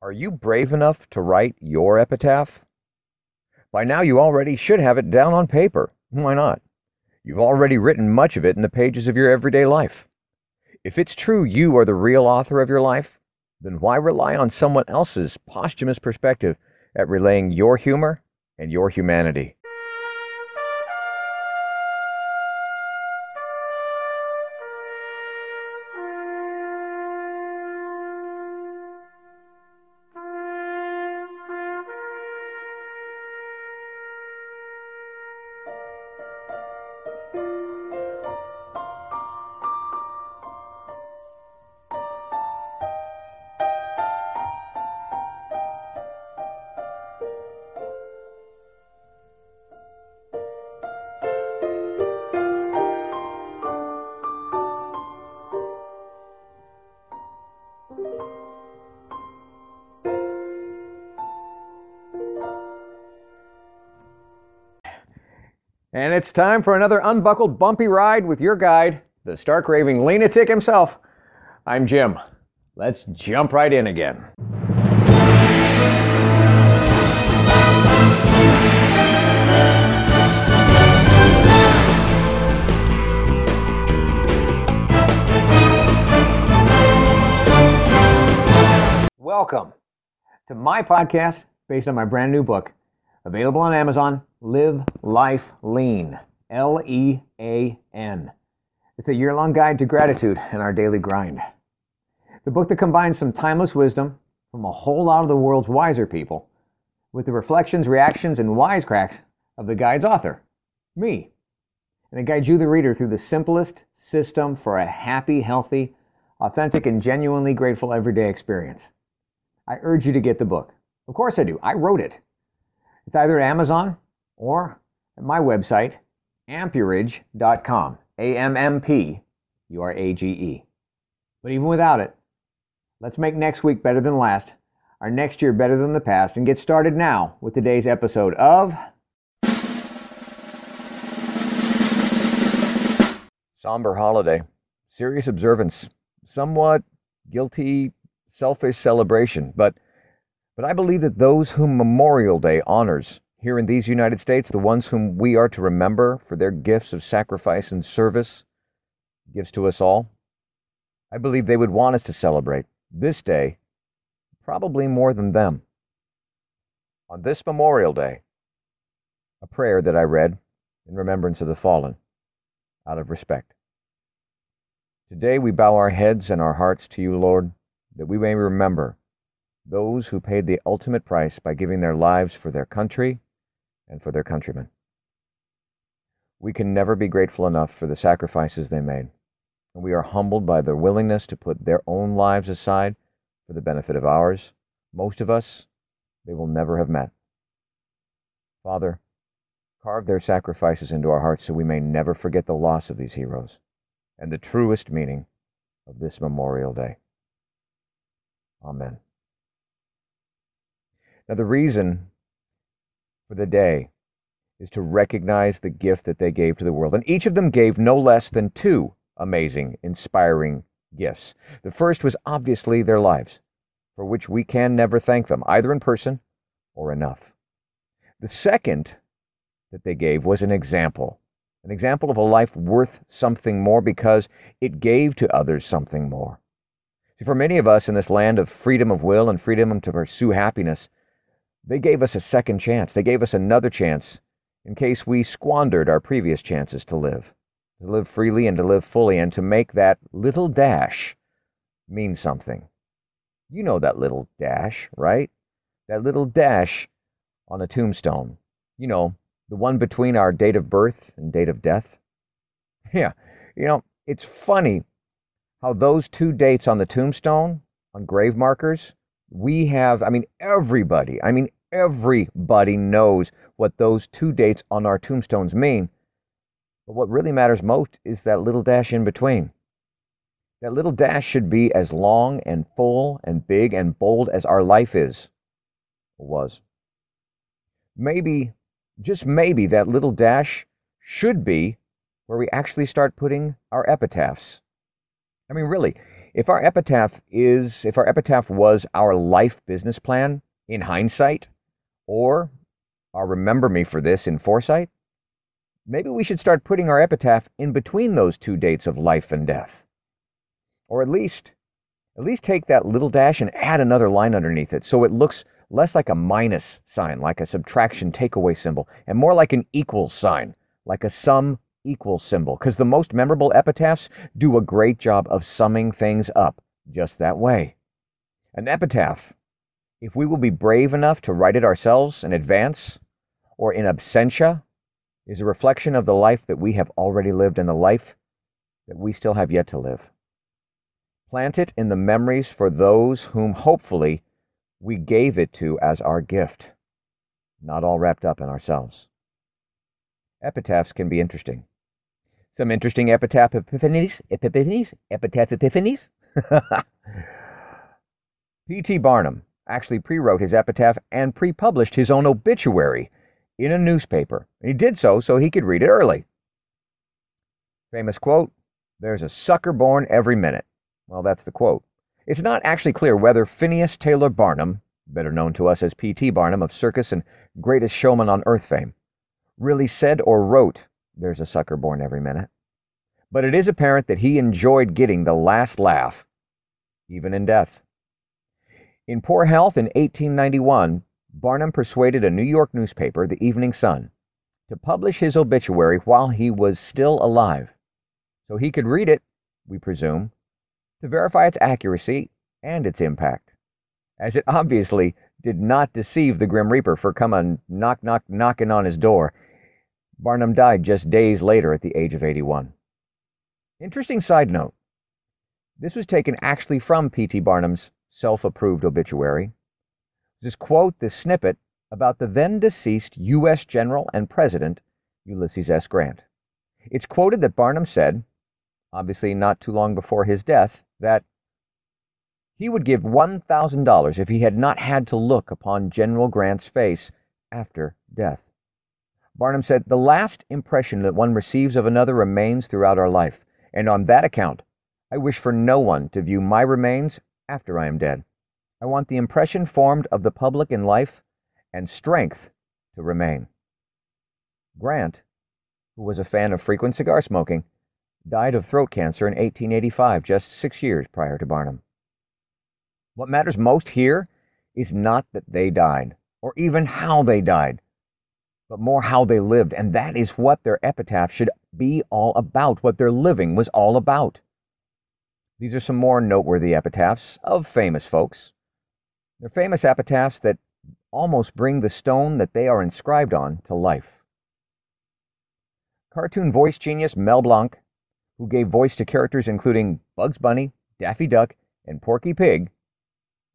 Are you brave enough to write your epitaph? By now, you already should have it down on paper. Why not? You've already written much of it in the pages of your everyday life. If it's true you are the real author of your life, then why rely on someone else's posthumous perspective at relaying your humor and your humanity? And it's time for another unbuckled bumpy ride with your guide, the stark raving lunatic himself. I'm Jim. Let's jump right in again. Welcome to my podcast based on my brand new book, available on Amazon Live Life Lean. L E A N. It's a year long guide to gratitude and our daily grind. The book that combines some timeless wisdom from a whole lot of the world's wiser people with the reflections, reactions, and wisecracks of the guide's author, me. And it guides you, the reader, through the simplest system for a happy, healthy, authentic, and genuinely grateful everyday experience. I urge you to get the book. Of course I do. I wrote it. It's either at Amazon or at my website, ammpurage.com. A M M P U R A G E. But even without it, let's make next week better than last, our next year better than the past, and get started now with today's episode of Somber Holiday, Serious Observance, Somewhat Guilty, Selfish Celebration. But, but I believe that those whom Memorial Day honors here in these United States, the ones whom we are to remember for their gifts of sacrifice and service, gifts to us all, I believe they would want us to celebrate this day probably more than them. On this Memorial Day, a prayer that I read in remembrance of the fallen, out of respect. Today we bow our heads and our hearts to you, Lord, that we may remember those who paid the ultimate price by giving their lives for their country and for their countrymen. We can never be grateful enough for the sacrifices they made, and we are humbled by their willingness to put their own lives aside for the benefit of ours. Most of us, they will never have met. Father, carve their sacrifices into our hearts so we may never forget the loss of these heroes and the truest meaning of this Memorial Day. Amen. Now, the reason for the day is to recognize the gift that they gave to the world. And each of them gave no less than two amazing, inspiring gifts. The first was obviously their lives, for which we can never thank them, either in person or enough. The second that they gave was an example, an example of a life worth something more because it gave to others something more. See, for many of us in this land of freedom of will and freedom to pursue happiness, they gave us a second chance. They gave us another chance in case we squandered our previous chances to live, to live freely and to live fully, and to make that little dash mean something. You know that little dash, right? That little dash on a tombstone. You know, the one between our date of birth and date of death. Yeah, you know, it's funny how those two dates on the tombstone, on grave markers, we have, I mean, everybody, I mean, Everybody knows what those two dates on our tombstones mean. But what really matters most is that little dash in between. That little dash should be as long and full and big and bold as our life is or was. Maybe, just maybe, that little dash should be where we actually start putting our epitaphs. I mean, really, If our epitaph is, if our epitaph was our life business plan in hindsight, or our remember me for this in foresight, maybe we should start putting our epitaph in between those two dates of life and death. Or at least, at least take that little dash and add another line underneath it so it looks less like a minus sign, like a subtraction takeaway symbol, and more like an equal sign, like a sum equal symbol, because the most memorable epitaphs do a great job of summing things up just that way. An epitaph, if we will be brave enough to write it ourselves in advance or in absentia, is a reflection of the life that we have already lived and the life that we still have yet to live. Plant it in the memories for those whom hopefully we gave it to as our gift, not all wrapped up in ourselves. Epitaphs can be interesting. Some interesting epitaph epiphanies, epiphanies, epitaph epiphanies. P.T. Barnum actually pre wrote his epitaph and pre published his own obituary in a newspaper. He did so so he could read it early. Famous quote There's a sucker born every minute. Well, that's the quote. It's not actually clear whether Phineas Taylor Barnum, better known to us as P.T. Barnum of Circus and Greatest Showman on Earth fame, really said or wrote, There's a sucker born every minute. But it is apparent that he enjoyed getting the last laugh, even in death. In poor health in 1891, Barnum persuaded a New York newspaper, the Evening Sun, to publish his obituary while he was still alive, so he could read it, we presume, to verify its accuracy and its impact, as it obviously did not deceive the Grim Reaper for coming knock, knock, knocking on his door. Barnum died just days later at the age of 81. Interesting side note this was taken actually from P.T. Barnum's self approved obituary. This quote, this snippet about the then deceased U.S. General and President Ulysses S. Grant. It's quoted that Barnum said, obviously not too long before his death, that he would give $1,000 if he had not had to look upon General Grant's face after death. Barnum said, The last impression that one receives of another remains throughout our life, and on that account, I wish for no one to view my remains after I am dead. I want the impression formed of the public in life and strength to remain. Grant, who was a fan of frequent cigar smoking, died of throat cancer in 1885, just six years prior to Barnum. What matters most here is not that they died, or even how they died, but more how they lived, and that is what their epitaph should be all about, what their living was all about. These are some more noteworthy epitaphs of famous folks. They're famous epitaphs that almost bring the stone that they are inscribed on to life. Cartoon voice genius Mel Blanc who gave voice to characters including Bugs Bunny, Daffy Duck, and Porky Pig.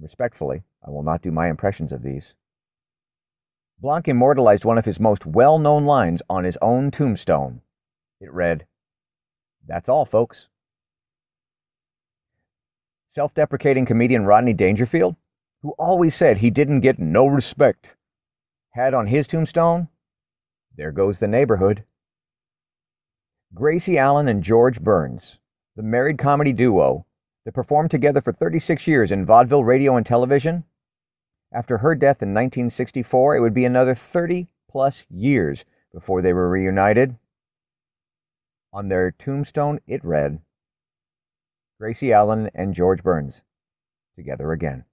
Respectfully, I will not do my impressions of these. Blanc immortalized one of his most well known lines on his own tombstone. It read, That's all, folks. Self deprecating comedian Rodney Dangerfield, who always said he didn't get no respect, had on his tombstone, There goes the neighborhood. Gracie Allen and George Burns, the married comedy duo that performed together for 36 years in vaudeville, radio, and television. After her death in 1964, it would be another 30 plus years before they were reunited. On their tombstone, it read Gracie Allen and George Burns, together again.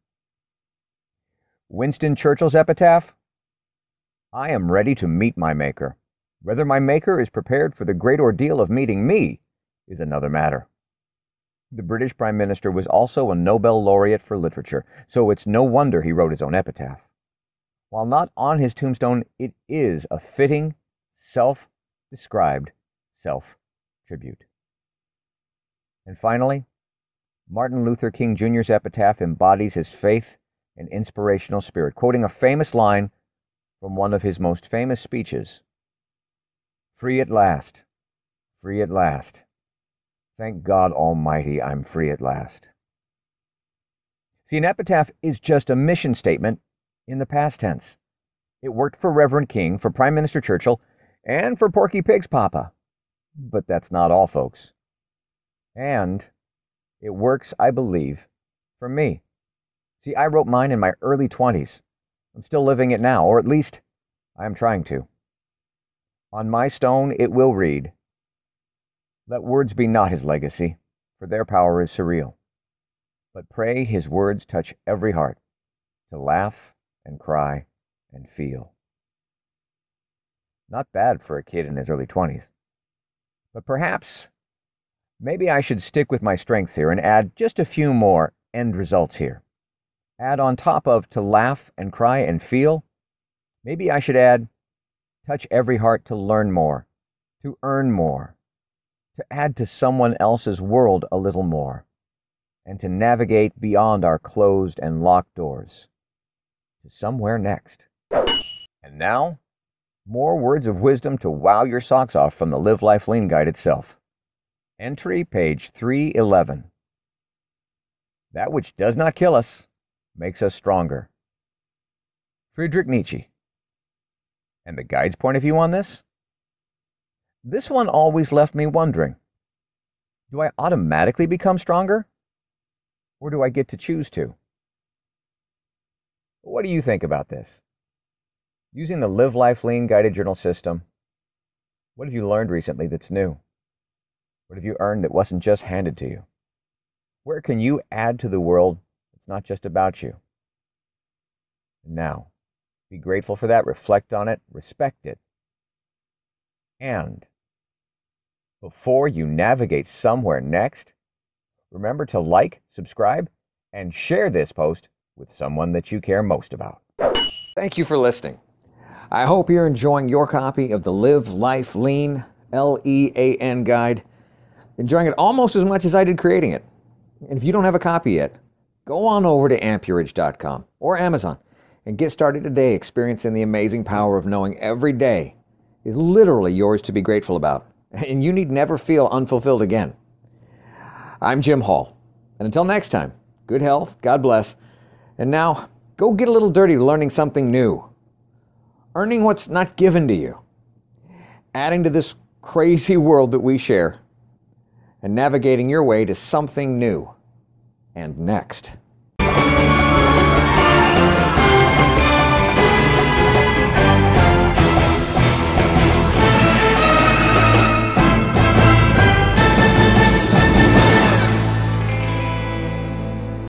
Winston Churchill's epitaph I am ready to meet my Maker. Whether my Maker is prepared for the great ordeal of meeting me is another matter. The British Prime Minister was also a Nobel laureate for literature, so it's no wonder he wrote his own epitaph. While not on his tombstone, it is a fitting, self described self tribute. And finally, Martin Luther King Jr.'s epitaph embodies his faith and inspirational spirit, quoting a famous line from one of his most famous speeches Free at last. Free at last. Thank God Almighty, I'm free at last. See, an epitaph is just a mission statement in the past tense. It worked for Reverend King, for Prime Minister Churchill, and for Porky Pig's papa. But that's not all, folks. And It works, I believe, for me. See, I wrote mine in my early 20s. I'm still living it now, or at least I am trying to. On my stone it will read, Let words be not his legacy, for their power is surreal. But pray his words touch every heart to laugh and cry and feel. Not bad for a kid in his early 20s. But perhaps, maybe I should stick with my strengths here and add just a few more end results here. Add on top of to laugh and cry and feel, maybe I should add touch every heart to learn more, to earn more, to add to someone else's world a little more, and to navigate beyond our closed and locked doors to somewhere next. And now, more words of wisdom to wow your socks off from the Live Life Lean Guide itself. Entry page 311. That which does not kill us makes us stronger. Friedrich Nietzsche. And the guide's point of view on this? This one always left me wondering do I automatically become stronger? Or do I get to choose to? What do you think about this? Using the Live Life Lean guided journal system, what have you learned recently that's new? What have you earned that wasn't just handed to you? Where can you add to the world that's not just about you? Now, be grateful for that, reflect on it, respect it. And before you navigate somewhere next, remember to like, subscribe, and share this post with someone that you care most about. Thank you for listening. I hope you're enjoying your copy of the Live Life Lean L E A N guide, enjoying it almost as much as I did creating it. And if you don't have a copy yet, go on over to ammpurage.com or Amazon and get started today experiencing the amazing power of knowing every day is literally yours to be grateful about, and you need never feel unfulfilled again. I'm Jim Hall, and until next time, good health, God bless, and now go get a little dirty learning something new. Earning what's not given to you, adding to this crazy world that we share, and navigating your way to something new and next.